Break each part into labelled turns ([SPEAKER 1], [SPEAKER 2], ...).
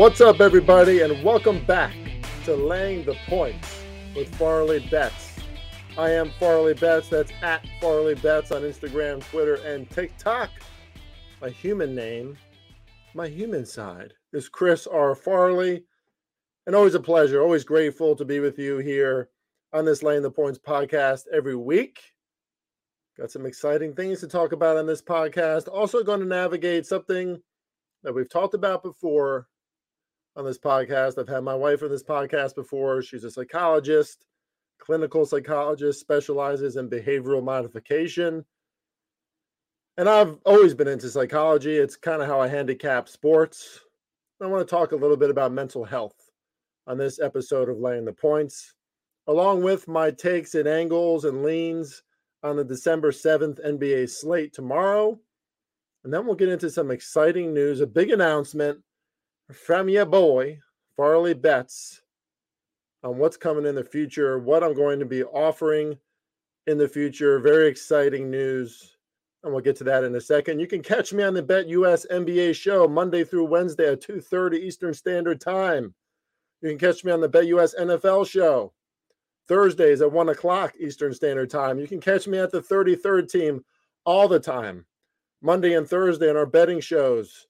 [SPEAKER 1] What's up, everybody, and welcome back to Laying the Points with Farley Bets. I am Farley Bets. That's at Farley Bets on Instagram, Twitter, and TikTok. My human name, my human side, is Chris R. Farley. And always a pleasure, always grateful to be with you here on this Laying the Points podcast every week. Got some exciting things to talk about on this podcast. Also, going to navigate something that we've talked about before on this podcast. I've had my wife on this podcast before. She's a psychologist, clinical psychologist, specializes in behavioral modification. And I've always been into psychology. It's kind of how I handicap sports. I want to talk a little bit about mental health on this episode of Laying the Points, along with my takes and angles and leans on the December 7th NBA slate tomorrow. And then we'll get into some exciting news, a big announcement from your boy, Farley Bets, on what's coming in the future, what I'm going to be offering in the future. Very exciting news. And we'll get to that in a second. You can catch me on the BetUS NBA show Monday through Wednesday at 2:30 Eastern Standard Time. You can catch me on the BetUS NFL show Thursdays at 1 o'clock Eastern Standard Time. You can catch me at the 33rd team all the time, Monday and Thursday on our betting shows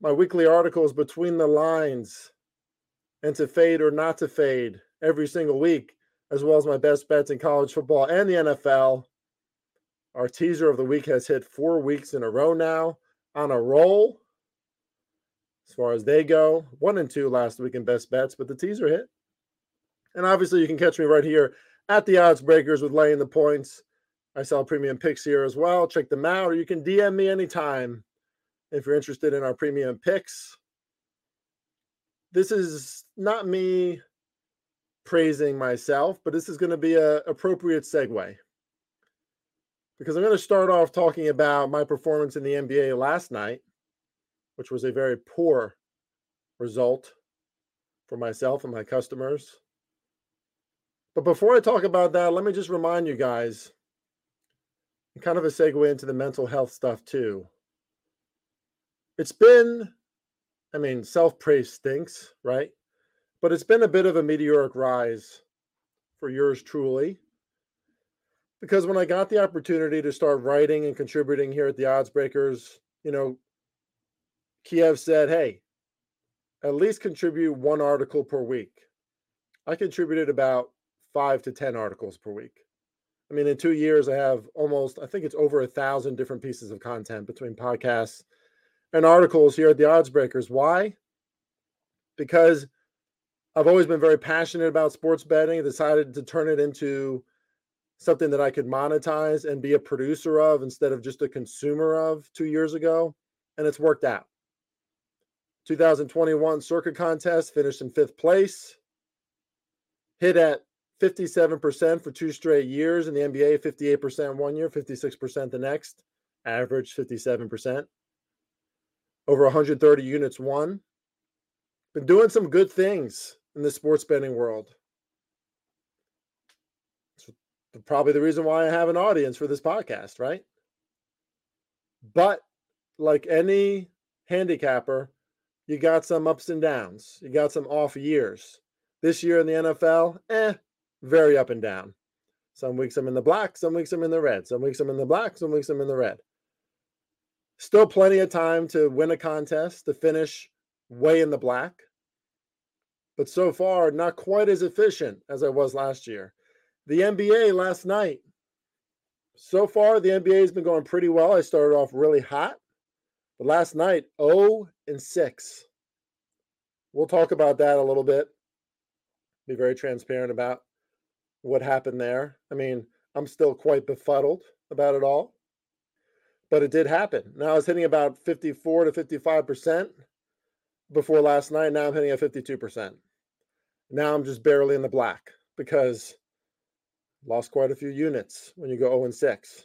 [SPEAKER 1] my weekly articles between the lines and to fade or not to fade every single week, as well as my best bets in college football and the NFL. Our teaser of the week has hit four weeks in a row now on a roll. As far as they go, one and two last week in best bets, but the teaser hit. And obviously, you can catch me right here at the odds breakers with laying the points. I sell premium picks here as well. Check them out, or you can DM me anytime if you're interested in our premium picks. This is not me praising myself, but this is going to be an appropriate segue because I'm going to start off talking about my performance in the NBA last night, which was a very poor result for myself and my customers. But before I talk about that, let me just remind you guys kind of a segue into the mental health stuff too it's been, I mean, self praise stinks, right? But it's been a bit of a meteoric rise for yours truly. Because when I got the opportunity to start writing and contributing here at the Odds Breakers, you know, Kiev said, hey, at least contribute one article per week. I contributed about five to 10 articles per week. I mean, in two years, I have almost, I think it's over a thousand different pieces of content between podcasts and articles here at the Odds Breakers. Why? Because I've always been very passionate about sports betting. I decided to turn it into something that I could monetize and be a producer of instead of just a consumer of two years ago. And it's worked out. 2021 Circa contest finished in fifth place, hit at 57% for two straight years in the NBA, 58% one year, 56% the next, average 57% over 130 units won. Been doing some good things in the sports betting world. It's probably the reason why I have an audience for this podcast, right? But like any handicapper, you got some ups and downs. You got some off years. This year in the NFL, eh, very up and down. Some weeks I'm in the black, some weeks I'm in the red. Some weeks I'm in the black, some weeks I'm in the red. Still plenty of time to win a contest, to finish way in the black. But so far, not quite as efficient as I was last year. The NBA last night. So far, the NBA has been going pretty well. I started off really hot. But last night, 0 and 6. We'll talk about that a little bit. Be very transparent about what happened there. I mean, I'm still quite befuddled about it all but it did happen. Now I was hitting about 54 to 55% before last night. Now I'm hitting at 52%. Now I'm just barely in the black because lost quite a few units when you go 0 and 6.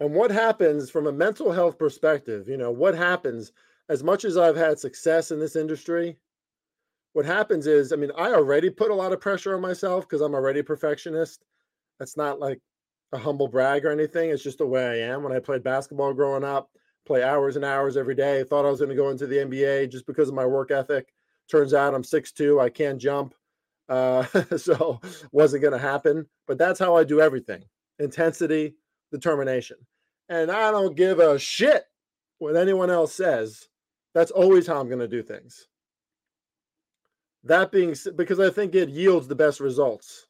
[SPEAKER 1] And what happens from a mental health perspective, you know, what happens as much as I've had success in this industry, what happens is, I mean, I already put a lot of pressure on myself because I'm already a perfectionist. That's not like a humble brag or anything. It's just the way I am. When I played basketball growing up, play hours and hours every day. Thought I was going to go into the NBA just because of my work ethic. Turns out I'm 6'2, I can't jump. Uh, so wasn't going to happen. But that's how I do everything intensity, determination. And I don't give a shit what anyone else says. That's always how I'm going to do things. That being said, because I think it yields the best results.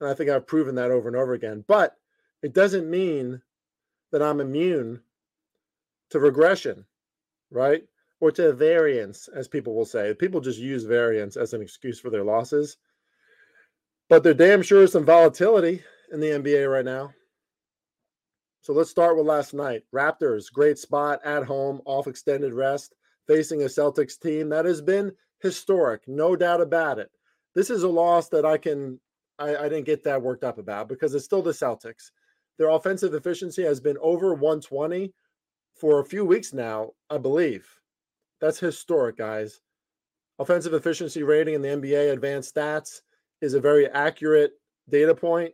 [SPEAKER 1] And I think I've proven that over and over again. But it doesn't mean that I'm immune to regression, right? Or to variance, as people will say. People just use variance as an excuse for their losses. But there damn sure is some volatility in the NBA right now. So let's start with last night. Raptors, great spot at home, off extended rest, facing a Celtics team that has been historic, no doubt about it. This is a loss that I can I, I didn't get that worked up about because it's still the Celtics. Their offensive efficiency has been over 120 for a few weeks now, I believe. That's historic, guys. Offensive efficiency rating in the NBA advanced stats is a very accurate data point.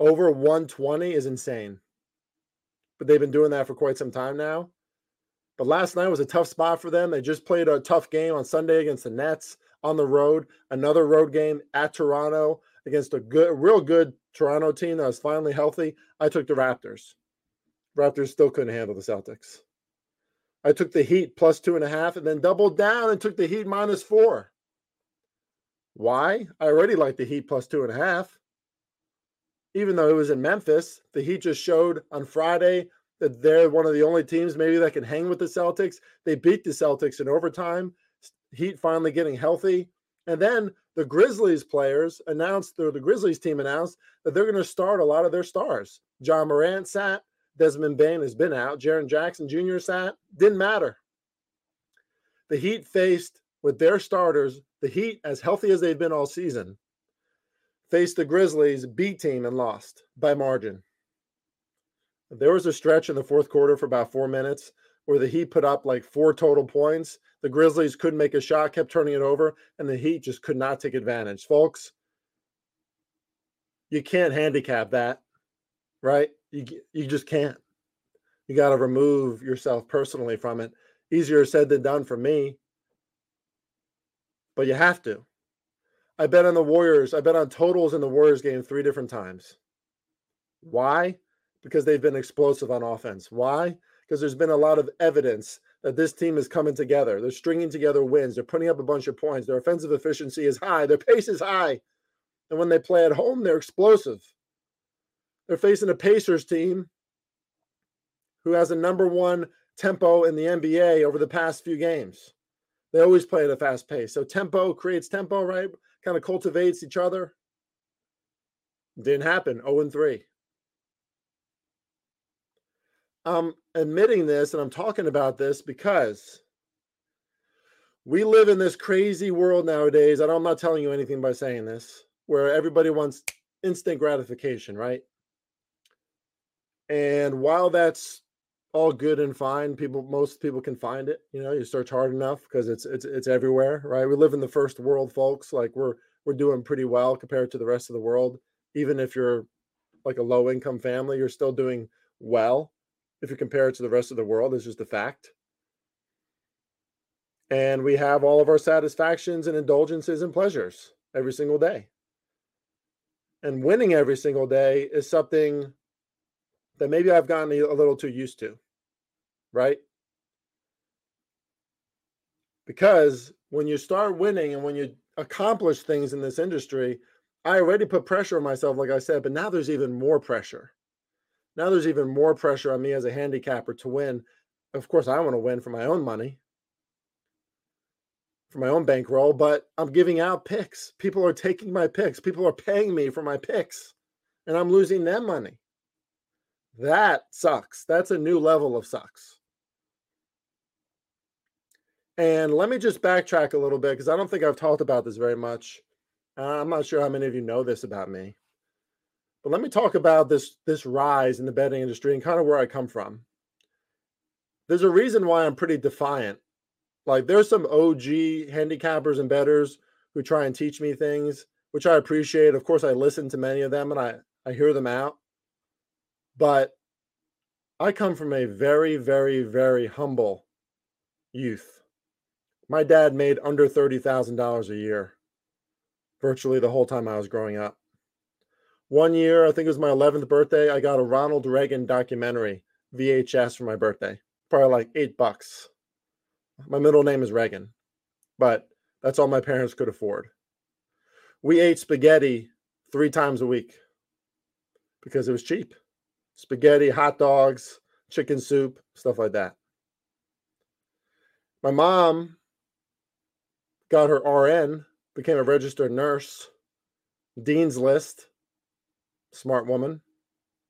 [SPEAKER 1] Over 120 is insane. But they've been doing that for quite some time now. But last night was a tough spot for them. They just played a tough game on Sunday against the Nets on the road, another road game at Toronto against a good, real good Toronto team that was finally healthy. I took the Raptors. Raptors still couldn't handle the Celtics. I took the Heat plus two and a half and then doubled down and took the Heat minus four. Why? I already like the Heat plus two and a half. Even though it was in Memphis, the Heat just showed on Friday that they're one of the only teams maybe that can hang with the Celtics. They beat the Celtics in overtime. Heat finally getting healthy. And then the Grizzlies players announced, or the Grizzlies team announced that they're going to start a lot of their stars. Ja Morant sat, Desmond Bane has been out, Jaren Jackson Jr. sat, didn't matter. The Heat faced with their starters, the Heat, as healthy as they've been all season, faced the Grizzlies B team and lost by margin. There was a stretch in the fourth quarter for about four minutes where the Heat put up like four total points. The Grizzlies couldn't make a shot, kept turning it over, and the Heat just could not take advantage. Folks, you can't handicap that, right? You, you just can't. You got to remove yourself personally from it. Easier said than done for me, but you have to. I bet on the Warriors. I bet on totals in the Warriors game three different times. Why? Because they've been explosive on offense. Why? Because there's been a lot of evidence that this team is coming together. They're stringing together wins. They're putting up a bunch of points. Their offensive efficiency is high. Their pace is high. And when they play at home, they're explosive. They're facing a Pacers team who has a number one tempo in the NBA over the past few games. They always play at a fast pace. So tempo creates tempo, right? Kind of cultivates each other. Didn't happen. 0 3. I'm admitting this and I'm talking about this because we live in this crazy world nowadays. And I'm not telling you anything by saying this, where everybody wants instant gratification, right? And while that's all good and fine, people most people can find it. You know, you search hard enough because it's it's it's everywhere, right? We live in the first world, folks. Like we're we're doing pretty well compared to the rest of the world. Even if you're like a low income family, you're still doing well if you compare it to the rest of the world. It's just a fact. And we have all of our satisfactions and indulgences and pleasures every single day. And winning every single day is something that maybe I've gotten a little too used to, right? Because when you start winning and when you accomplish things in this industry, I already put pressure on myself, like I said, but now there's even more pressure. Now there's even more pressure on me as a handicapper to win. Of course, I want to win for my own money, for my own bankroll, but I'm giving out picks. People are taking my picks. People are paying me for my picks, and I'm losing them money. That sucks. That's a new level of sucks. And let me just backtrack a little bit because I don't think I've talked about this very much. Uh, I'm not sure how many of you know this about me. But let me talk about this this rise in the betting industry and kind of where I come from. There's a reason why I'm pretty defiant. Like there's some OG handicappers and bettors who try and teach me things, which I appreciate. Of course, I listen to many of them and I I hear them out. But I come from a very, very, very humble youth. My dad made under $30,000 a year virtually the whole time I was growing up. One year, I think it was my 11th birthday, I got a Ronald Reagan documentary VHS for my birthday. Probably like eight bucks. My middle name is Reagan, but that's all my parents could afford. We ate spaghetti three times a week because it was cheap spaghetti, hot dogs, chicken soup, stuff like that. My mom got her RN, became a registered nurse, Dean's List, smart woman,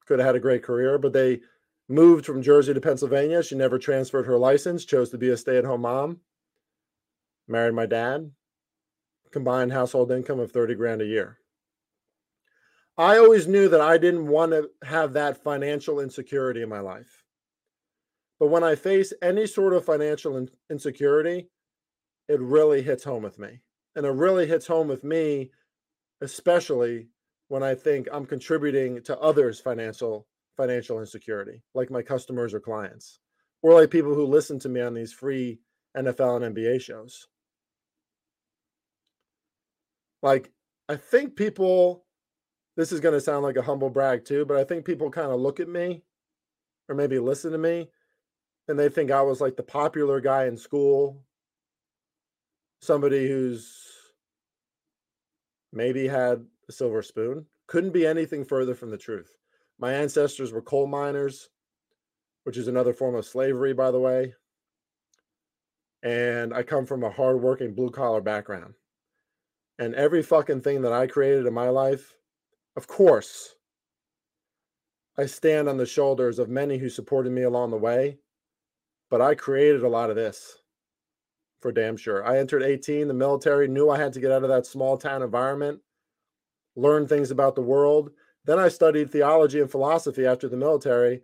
[SPEAKER 1] could have had a great career, but they moved from Jersey to Pennsylvania. She never transferred her license, chose to be a stay at home mom, married my dad, combined household income of 30 grand a year. I always knew that I didn't want to have that financial insecurity in my life. But when I face any sort of financial in- insecurity, it really hits home with me. And it really hits home with me, especially when I think I'm contributing to others' financial financial insecurity, like my customers or clients, or like people who listen to me on these free NFL and NBA shows. Like, I think people this is going to sound like a humble brag too, but I think people kind of look at me or maybe listen to me and they think I was like the popular guy in school, somebody who's maybe had a silver spoon. Couldn't be anything further from the truth. My ancestors were coal miners, which is another form of slavery, by the way. And I come from a hardworking blue collar background. And every fucking thing that I created in my life of course, I stand on the shoulders of many who supported me along the way, but I created a lot of this for damn sure. I entered 18, the military, knew I had to get out of that small town environment, learn things about the world. Then I studied theology and philosophy after the military,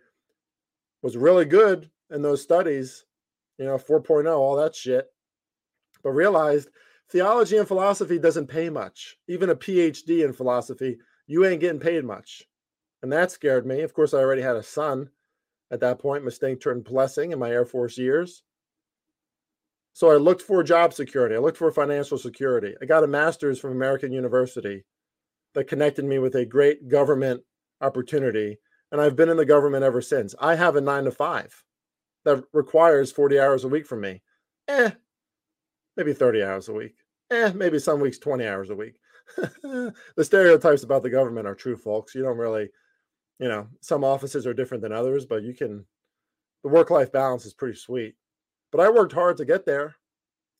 [SPEAKER 1] was really good in those studies, you know, 4.0, all that shit, but realized theology and philosophy doesn't pay much. Even a PhD in philosophy you ain't getting paid much. And that scared me. Of course, I already had a son at that point, mistake turned blessing in my Air Force years. So I looked for job security. I looked for financial security. I got a master's from American University that connected me with a great government opportunity. And I've been in the government ever since. I have a nine to five that requires 40 hours a week from me. Eh, maybe 30 hours a week. Eh, maybe some weeks 20 hours a week. the stereotypes about the government are true, folks. You don't really, you know, some offices are different than others, but you can, the work life balance is pretty sweet. But I worked hard to get there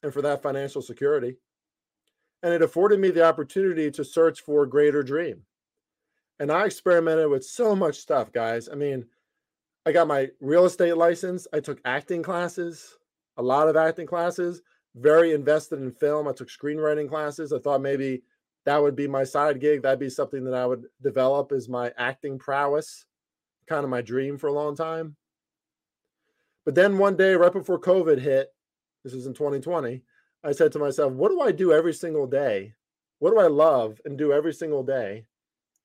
[SPEAKER 1] and for that financial security. And it afforded me the opportunity to search for a greater dream. And I experimented with so much stuff, guys. I mean, I got my real estate license. I took acting classes, a lot of acting classes, very invested in film. I took screenwriting classes. I thought maybe that would be my side gig. That'd be something that I would develop as my acting prowess, kind of my dream for a long time. But then one day, right before COVID hit, this was in 2020, I said to myself, what do I do every single day? What do I love and do every single day?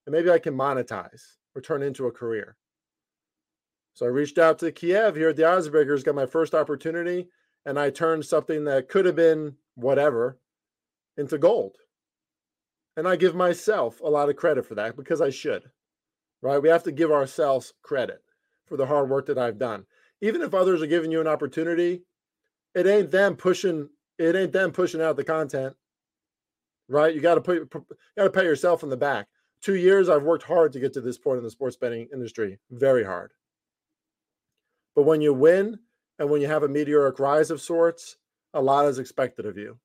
[SPEAKER 1] And maybe I can monetize or turn into a career. So I reached out to Kiev here at the Oddsbreakers, got my first opportunity, and I turned something that could have been whatever into gold. And I give myself a lot of credit for that because I should, right? We have to give ourselves credit for the hard work that I've done. Even if others are giving you an opportunity, it ain't them pushing, it ain't them pushing out the content, right? You got to put, got to pay yourself in the back. Two years, I've worked hard to get to this point in the sports betting industry, very hard. But when you win and when you have a meteoric rise of sorts, a lot is expected of you.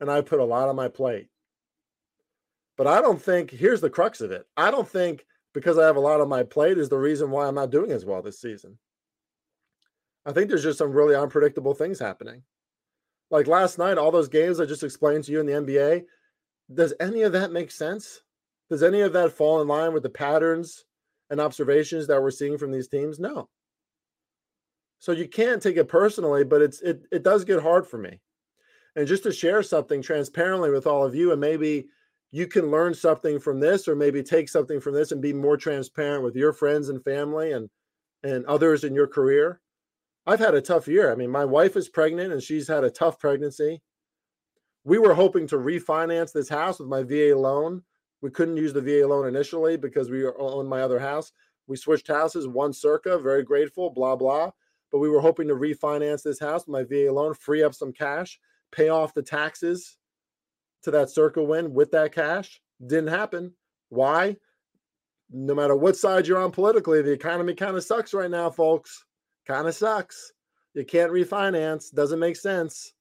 [SPEAKER 1] And I put a lot on my plate. But I don't think here's the crux of it. I don't think because I have a lot on my plate is the reason why I'm not doing as well this season. I think there's just some really unpredictable things happening. Like last night, all those games I just explained to you in the NBA, does any of that make sense? Does any of that fall in line with the patterns and observations that we're seeing from these teams? No. So you can't take it personally, but it's it it does get hard for me. And just to share something transparently with all of you and maybe you can learn something from this or maybe take something from this and be more transparent with your friends and family and and others in your career. I've had a tough year. I mean, my wife is pregnant and she's had a tough pregnancy. We were hoping to refinance this house with my VA loan. We couldn't use the VA loan initially because we owned my other house. We switched houses, won circa, very grateful, blah, blah. But we were hoping to refinance this house with my VA loan, free up some cash, pay off the taxes to that circa win with that cash. Didn't happen. Why? No matter what side you're on politically, the economy kind of sucks right now, folks. Kind of sucks. You can't refinance. Doesn't make sense.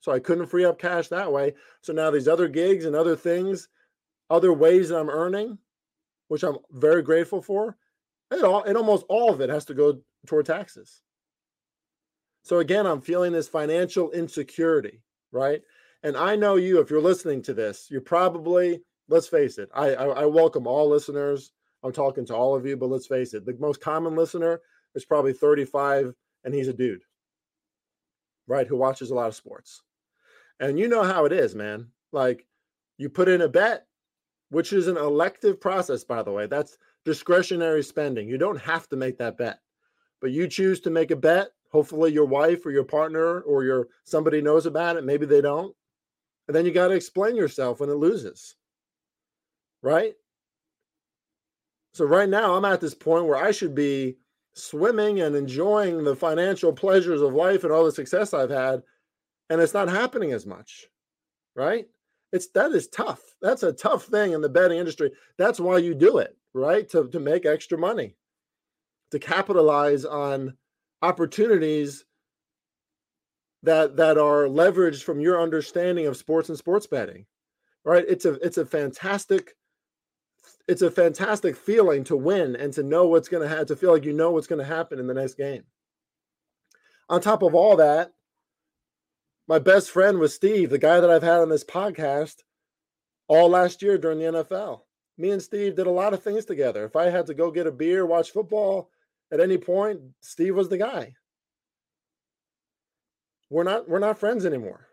[SPEAKER 1] So I couldn't free up cash that way. So now these other gigs and other things, other ways that I'm earning, which I'm very grateful for, it all it almost all of it has to go toward taxes. So again, I'm feeling this financial insecurity, right? And I know you, if you're listening to this, you're probably, let's face it, I, I, I welcome all listeners. I'm talking to all of you, but let's face it, the most common listener is probably 35 and he's a dude, right? Who watches a lot of sports. And you know how it is, man. Like you put in a bet, which is an elective process, by the way. That's discretionary spending. You don't have to make that bet, but you choose to make a bet. Hopefully, your wife or your partner or your somebody knows about it. Maybe they don't. And then you got to explain yourself when it loses. Right? So right now I'm at this point where I should be swimming and enjoying the financial pleasures of life and all the success I've had and it's not happening as much. Right? It's that is tough. That's a tough thing in the betting industry. That's why you do it, right? To to make extra money. To capitalize on opportunities that that are leveraged from your understanding of sports and sports betting right it's a it's a fantastic it's a fantastic feeling to win and to know what's going to have to feel like you know what's going to happen in the next game. On top of all that my best friend was steve the guy that i've had on this podcast all last year during the nfl me and steve did a lot of things together. If i had to go get a beer watch football at any point steve was the guy. We're not we're not friends anymore.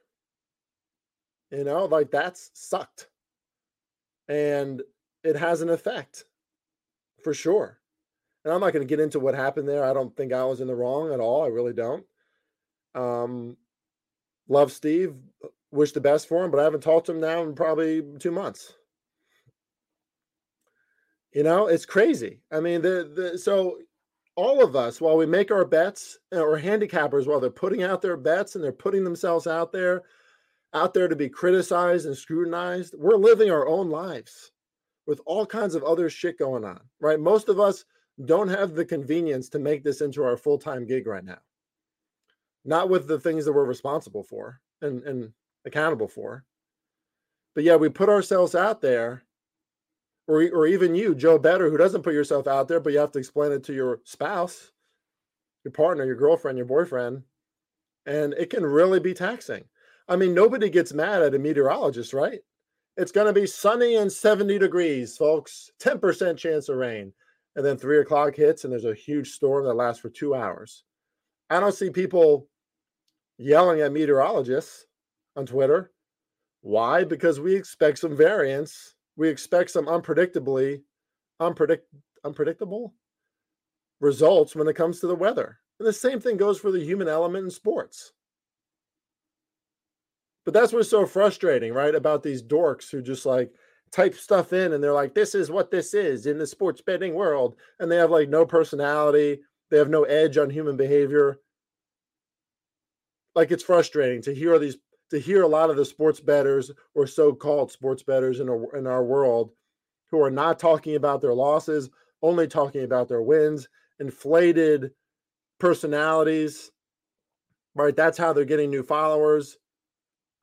[SPEAKER 1] You know like that's sucked. And it has an effect for sure. And i'm not going to get into what happened there i don't think i was in the wrong at all i really don't. Um love steve wish the best for him but i haven't talked to him now in probably two months. You know it's crazy i mean the, the so all of us, while we make our bets, uh, or handicappers, while they're putting out their bets and they're putting themselves out there, out there to be criticized and scrutinized, we're living our own lives with all kinds of other shit going on, right? Most of us don't have the convenience to make this into our full time gig right now. Not with the things that we're responsible for and, and accountable for. But yeah, we put ourselves out there or or even you, Joe Bettor, who doesn't put yourself out there, but you have to explain it to your spouse, your partner, your girlfriend, your boyfriend, and it can really be taxing. I mean, nobody gets mad at a meteorologist, right? It's going to be sunny and 70 degrees, folks. 10% chance of rain. And then three o'clock hits, and there's a huge storm that lasts for two hours. I don't see people yelling at meteorologists on Twitter. Why? Because we expect some variance we expect some unpredictably unpredict, unpredictable results when it comes to the weather. And the same thing goes for the human element in sports. But that's what's so frustrating, right? About these dorks who just like type stuff in and they're like, this is what this is in the sports betting world. And they have like no personality, they have no edge on human behavior. Like it's frustrating to hear these to hear a lot of the sports bettors or so-called sports bettors in, a, in our world who are not talking about their losses, only talking about their wins, inflated personalities, right? That's how they're getting new followers.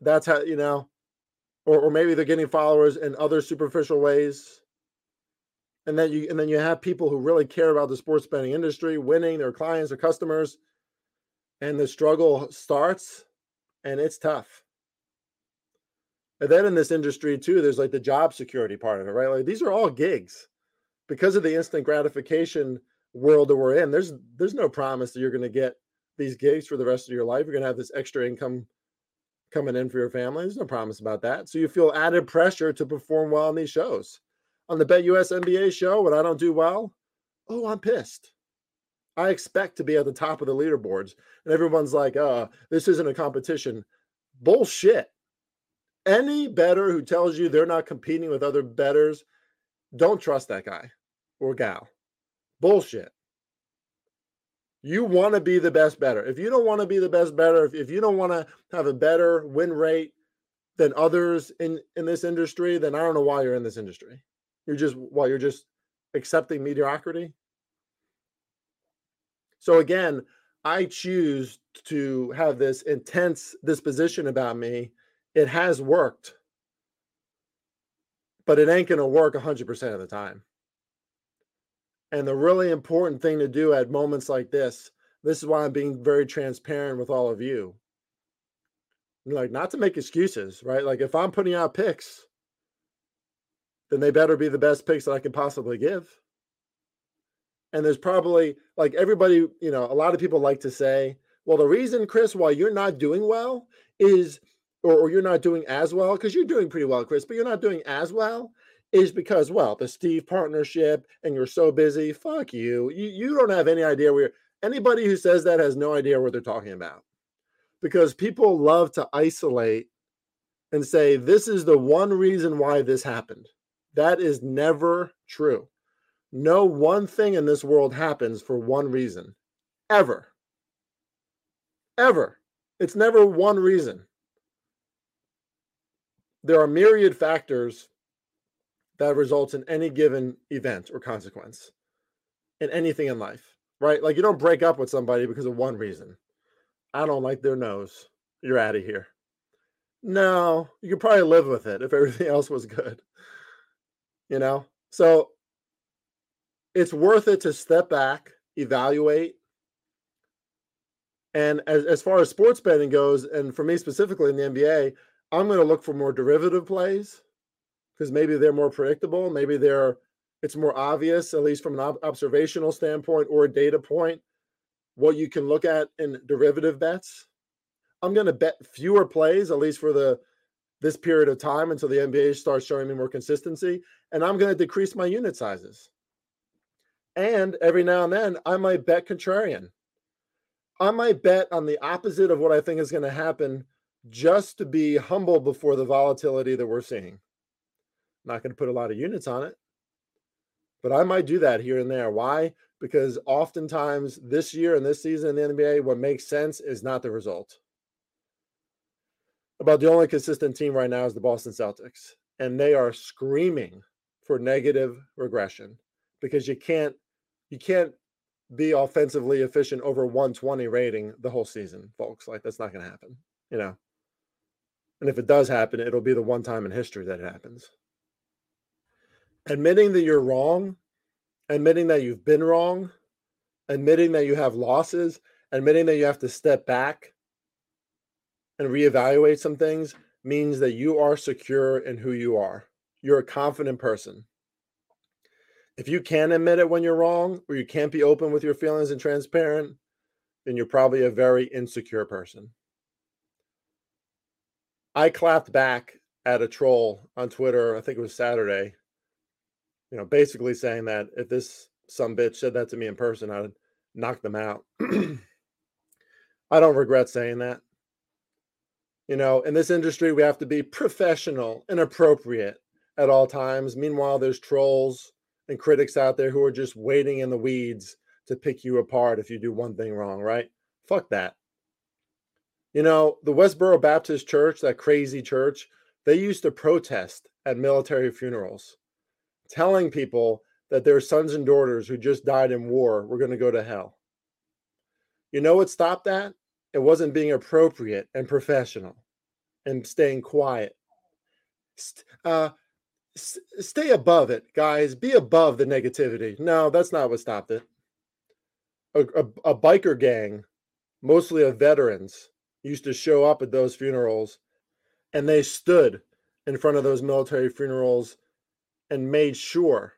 [SPEAKER 1] That's how, you know, or, or maybe they're getting followers in other superficial ways. And then you and then you have people who really care about the sports betting industry, winning their clients or customers, and the struggle starts and it's tough. And then in this industry too, there's like the job security part of it, right? Like these are all gigs because of the instant gratification world that we're in. There's there's no promise that you're going to get these gigs for the rest of your life. You're going to have this extra income coming in for your family. There's no promise about that. So you feel added pressure to perform well on these shows. On the BetUS NBA show, when I don't do well, oh, I'm pissed. I expect to be at the top of the leaderboards. And everyone's like, uh, this isn't a competition. Bullshit. Any bettor who tells you they're not competing with other bettors, don't trust that guy or gal. Bullshit. You want to be the best better. If you don't want to be the best better, if, if you don't want to have a better win rate than others in, in this industry, then I don't know why you're in this industry. You're just while you're just accepting mediocrity. So again, I choose to have this intense disposition about me. It has worked, but it ain't going to work 100% of the time. And the really important thing to do at moments like this, this is why I'm being very transparent with all of you. Like, not to make excuses, right? Like, if I'm putting out picks, then they better be the best picks that I can possibly give and there's probably like everybody, you know, a lot of people like to say, well, the reason, Chris, why you're not doing well is, or, or you're not doing as well, because you're doing pretty well, Chris, but you're not doing as well, is because, well, the Steve partnership and you're so busy. Fuck you. You, you don't have any idea where anybody who says that has no idea what they're talking about because people love to isolate and say, this is the one reason why this happened. That is never true. No one thing in this world happens for one reason, ever. Ever. It's never one reason. There are myriad factors that results in any given event or consequence in anything in life, right? Like you don't break up with somebody because of one reason. I don't like their nose. You're out of here. No, you could probably live with it if everything else was good. You know? So it's worth it to step back, evaluate. And as, as far as sports betting goes, and for me specifically in the NBA, I'm going to look for more derivative plays because maybe they're more predictable. Maybe they're it's more obvious, at least from an ob- observational standpoint or a data point, what you can look at in derivative bets. I'm going to bet fewer plays, at least for the this period of time until the NBA starts showing me more consistency, and I'm going to decrease my unit sizes. And every now and then, I might bet contrarian. I might bet on the opposite of what I think is going to happen just to be humble before the volatility that we're seeing. Not going to put a lot of units on it, but I might do that here and there. Why? Because oftentimes this year and this season in the NBA, what makes sense is not the result. About the only consistent team right now is the Boston Celtics, and they are screaming for negative regression because you can't you can't be offensively efficient over 120 rating the whole season, folks. Like that's not going to happen, you know. And if it does happen, it'll be the one time in history that it happens. Admitting that you're wrong, admitting that you've been wrong, admitting that you have losses, admitting that you have to step back and reevaluate some things means that you are secure in who you are. You're a confident person if you can't admit it when you're wrong or you can't be open with your feelings and transparent, then you're probably a very insecure person. I clapped back at a troll on Twitter, I think it was Saturday, you know, basically saying that if this some bitch said that to me in person, I'd knock them out. I don't regret saying that. You know, in this industry, we have to be professional and appropriate at all times. Meanwhile, there's trolls and critics out there who are just waiting in the weeds to pick you apart if you do one thing wrong, right? Fuck that. You know, the Westboro Baptist Church, that crazy church, they used to protest at military funerals, telling people that their sons and daughters who just died in war were going to go to hell. You know what stopped that? It wasn't being appropriate and professional and staying quiet. Uh, stay above it, guys. Be above the negativity. No, that's not what stopped it. A, a, a, biker gang, mostly of veterans, used to show up at those funerals and they stood in front of those military funerals and made sure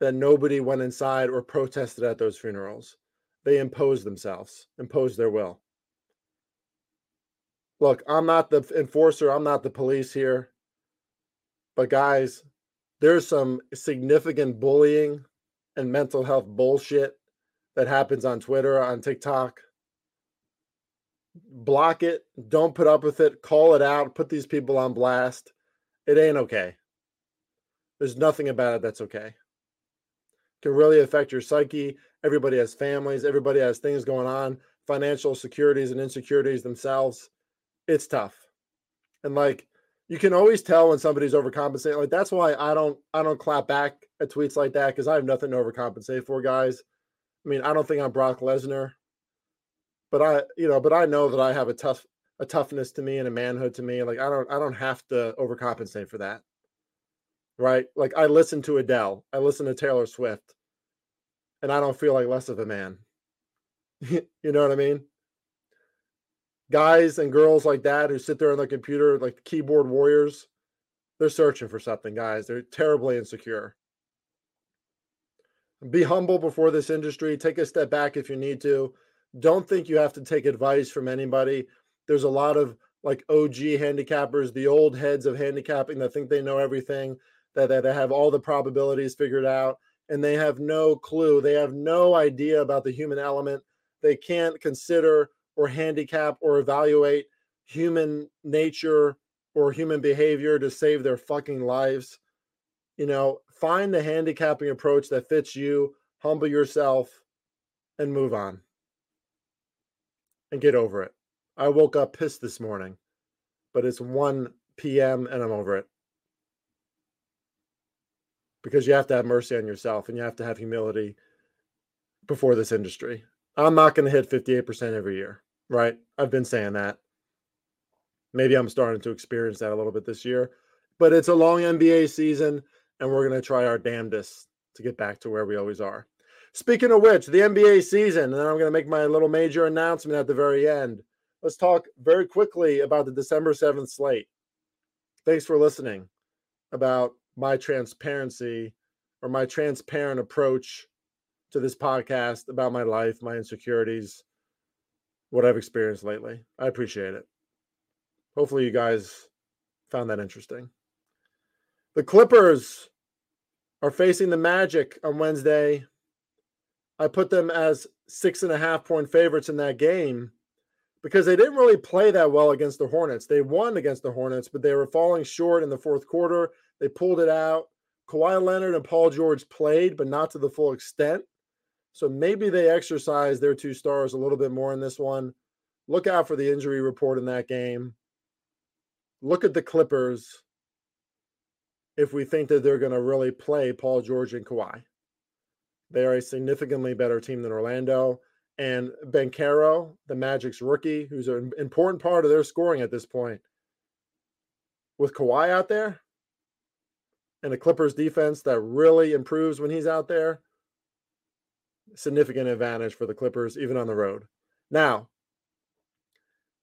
[SPEAKER 1] that nobody went inside or protested at those funerals. They imposed themselves, imposed their will. Look, I'm not the enforcer, I'm not the police here. But guys, there's some significant bullying and mental health bullshit that happens on Twitter, on TikTok. Block it. Don't put up with it. Call it out. Put these people on blast. It ain't okay. There's nothing about it that's okay. It can really affect your psyche. Everybody has families, everybody has things going on, financial securities and insecurities themselves. It's tough. And like you can always tell when somebody's overcompensating. Like that's why I don't I don't clap back at tweets like that because I have nothing to overcompensate for, guys. I mean, I don't think I'm Brock Lesnar, but I, you know, but I know that I have a tough a toughness to me and a manhood to me. Like I don't I don't have to overcompensate for that. Right? Like I listen to Adele, I listen to Taylor Swift, and I don't feel like less of a man. you know what I mean? Guys and girls like that who sit there on the computer like keyboard warriors, they're searching for something, guys. They're terribly insecure. Be humble before this industry. Take a step back if you need to. Don't think you have to take advice from anybody. There's a lot of like OG handicappers, the old heads of handicapping that think they know everything, that, that they have all the probabilities figured out, and they have no clue. They have no idea about the human element. They can't consider or handicap or evaluate human nature or human behavior to save their fucking lives. You know, find the handicapping approach that fits you, humble yourself, and move on and get over it. I woke up pissed this morning, but it's 1 p.m. and I'm over it. Because you have to have mercy on yourself and you have to have humility before this industry. I'm not going to hit 58% every year, right? I've been saying that. Maybe I'm starting to experience that a little bit this year, but it's a long NBA season and we're going to try our damnedest to get back to where we always are. Speaking of which, the NBA season, and then I'm going to make my little major announcement at the very end. Let's talk very quickly about the December 7th slate. Thanks for listening about my transparency or my transparent approach to this podcast about my life, my insecurities, what I've experienced lately. I appreciate it. Hopefully, you guys found that interesting. The Clippers are facing the Magic on Wednesday. I put them as six and a half point favorites in that game because they didn't really play that well against the Hornets. They won against the Hornets, but they were falling short in the fourth quarter. They pulled it out. Kawhi Leonard and Paul George played, but not to the full extent. So maybe they exercised their two stars a little bit more in this one. Look out for the injury report in that game. Look at the Clippers if we think that they're going to really play Paul George and Kawhi. They are a significantly better team than Orlando. And Banchero, the Magic's rookie, who's an important part of their scoring at this point, with Kawhi out there and the Clippers defense that really improves when he's out there, significant advantage for the Clippers, even on the road. Now,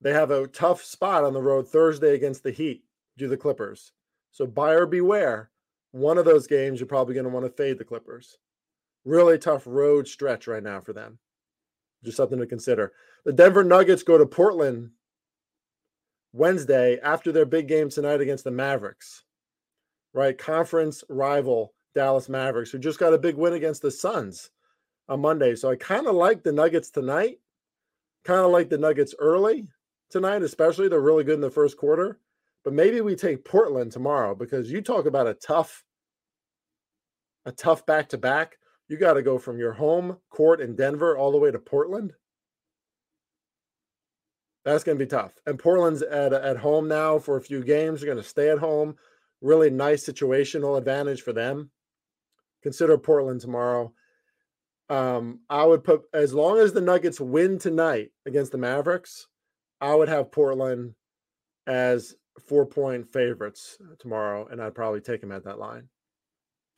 [SPEAKER 1] they have a tough spot on the road Thursday against the Heat, do the Clippers. So buyer beware. One of those games, you're probably going to want to fade the Clippers. Really tough road stretch right now for them. Just something to consider. The Denver Nuggets go to Portland Wednesday after their big game tonight against the Mavericks. Right? Conference rival Dallas Mavericks, who just got a big win against the Suns on Monday. So I kind of like the Nuggets tonight. Kind of like the Nuggets early tonight, especially. They're really good in the first quarter. But maybe we take Portland tomorrow because you talk about a tough, a tough back to back. You got to go from your home court in Denver all the way to Portland. That's going to be tough. And Portland's at at home now for a few games. They're going to stay at home. Really nice situational advantage for them. Consider Portland tomorrow. Um, I would put as long as the Nuggets win tonight against the Mavericks, I would have Portland as four point favorites tomorrow, and I'd probably take them at that line.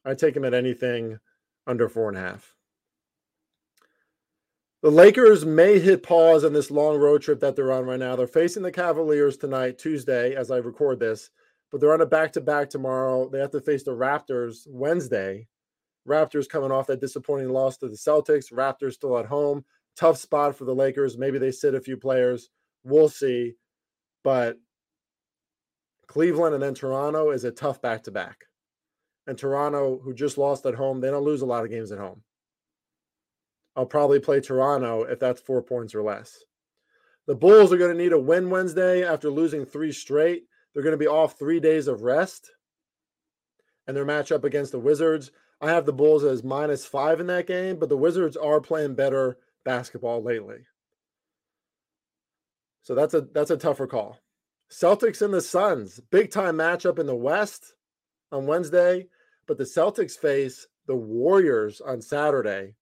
[SPEAKER 1] I'd take them at anything under four and a half. The Lakers may hit pause on this long road trip that they're on right now. They're facing the Cavaliers tonight, Tuesday, as I record this, but they're on a back to back tomorrow. They have to face the Raptors Wednesday. Raptors coming off that disappointing loss to the Celtics. Raptors still at home. Tough spot for the Lakers. Maybe they sit a few players. We'll see. But Cleveland and then Toronto is a tough back to back. And Toronto, who just lost at home, they don't lose a lot of games at home. I'll probably play Toronto if that's four points or less. The Bulls are going to need a win Wednesday after losing three straight. They're going to be off three days of rest. And their matchup against the Wizards, I have the Bulls as minus five in that game, but the Wizards are playing better basketball lately. So that's a that's a tougher call. Celtics and the Suns, big time matchup in the West on Wednesday, but the Celtics face the Warriors on Saturday.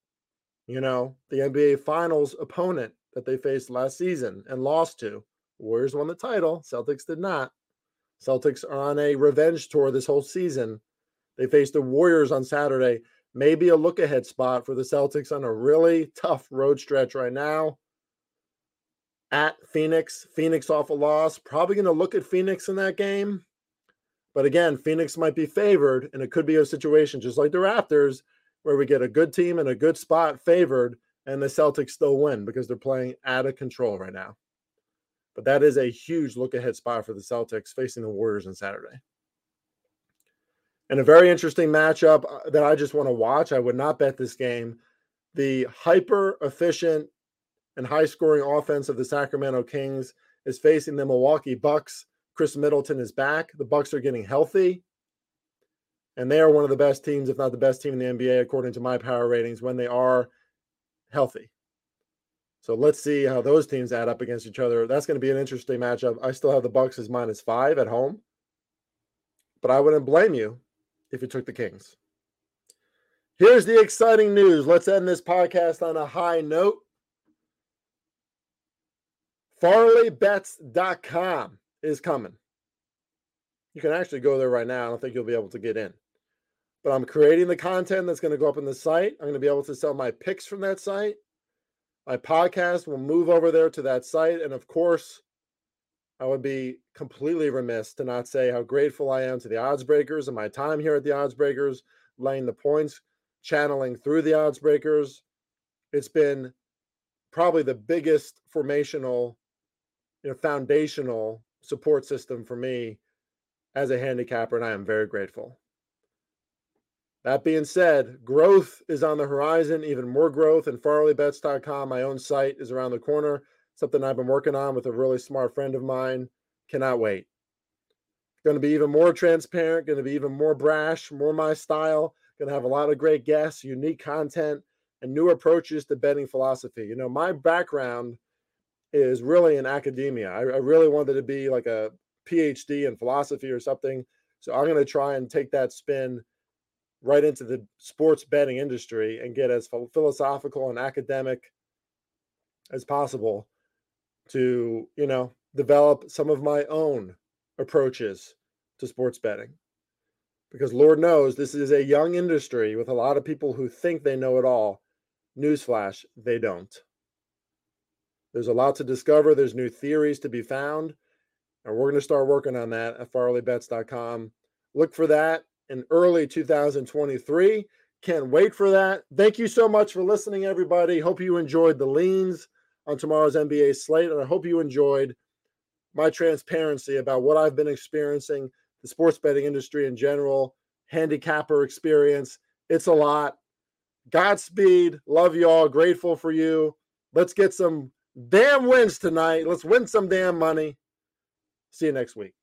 [SPEAKER 1] You know, the NBA Finals opponent that they faced last season and lost to. Warriors won the title, Celtics did not. Celtics are on a revenge tour this whole season. They faced the Warriors on Saturday. Maybe a look ahead spot for the Celtics on a really tough road stretch right now at Phoenix. Phoenix off a loss. Probably going to look at Phoenix in that game. But again, Phoenix might be favored, and it could be a situation just like the Raptors, where we get a good team and a good spot favored, and the Celtics still win because they're playing out of control right now. But that is a huge look ahead spot for the Celtics facing the Warriors on Saturday. And a very interesting matchup uh, that I just want to watch. I would not bet this game. The hyper efficient and high scoring offense of the Sacramento Kings is facing the Milwaukee Bucks. Khris Middleton is back. The Bucks are getting healthy. And they are one of the best teams, if not the best team in the NBA, according to my power ratings, when they are healthy. So let's see how those teams add up against each other. That's going to be an interesting matchup. I still have the Bucks as minus five at home, but I wouldn't blame you if you took the Kings. Here's the exciting news. Let's end this podcast on a high note. FarleyBets.com is coming. You can actually go there right now. I don't think you'll be able to get in. But I'm creating the content that's going to go up in the site. I'm going to be able to sell my picks from that site. My podcast will move over there to that site. And of course, I would be completely remiss to not say how grateful I am to the odds breakers and my time here at the odds breakers, laying the points, channeling through the odds breakers. It's been probably the biggest formational you know, foundational support system for me as a handicapper, and I am very grateful. That being said, growth is on the horizon, even more growth, and FarleyBets.com, my own site, is around the corner. Something I've been working on with a really smart friend of mine. Cannot wait. Going to be even more transparent, going to be even more brash, more my style. Going to have a lot of great guests, unique content, and new approaches to betting philosophy. You know, my background is really in academia. I, I really wanted to be like a PhD in philosophy or something. So I'm going to try and take that spin right into the sports betting industry and get as philosophical and academic as possible to, you know, develop some of my own approaches to sports betting. Because Lord knows this is a young industry with a lot of people who think they know it all. Newsflash, they don't. There's a lot to discover. There's new theories to be found. And we're going to start working on that at farleybets.com. Look for that in early 2023. Can't wait for that. Thank you so much for listening, everybody. Hope you enjoyed the leans on tomorrow's NBA slate. And I hope you enjoyed my transparency about what I've been experiencing, the sports betting industry in general, handicapper experience. It's a lot. Godspeed. Love you all. Grateful for you. Let's get some damn wins tonight. Let's win some damn money. See you next week.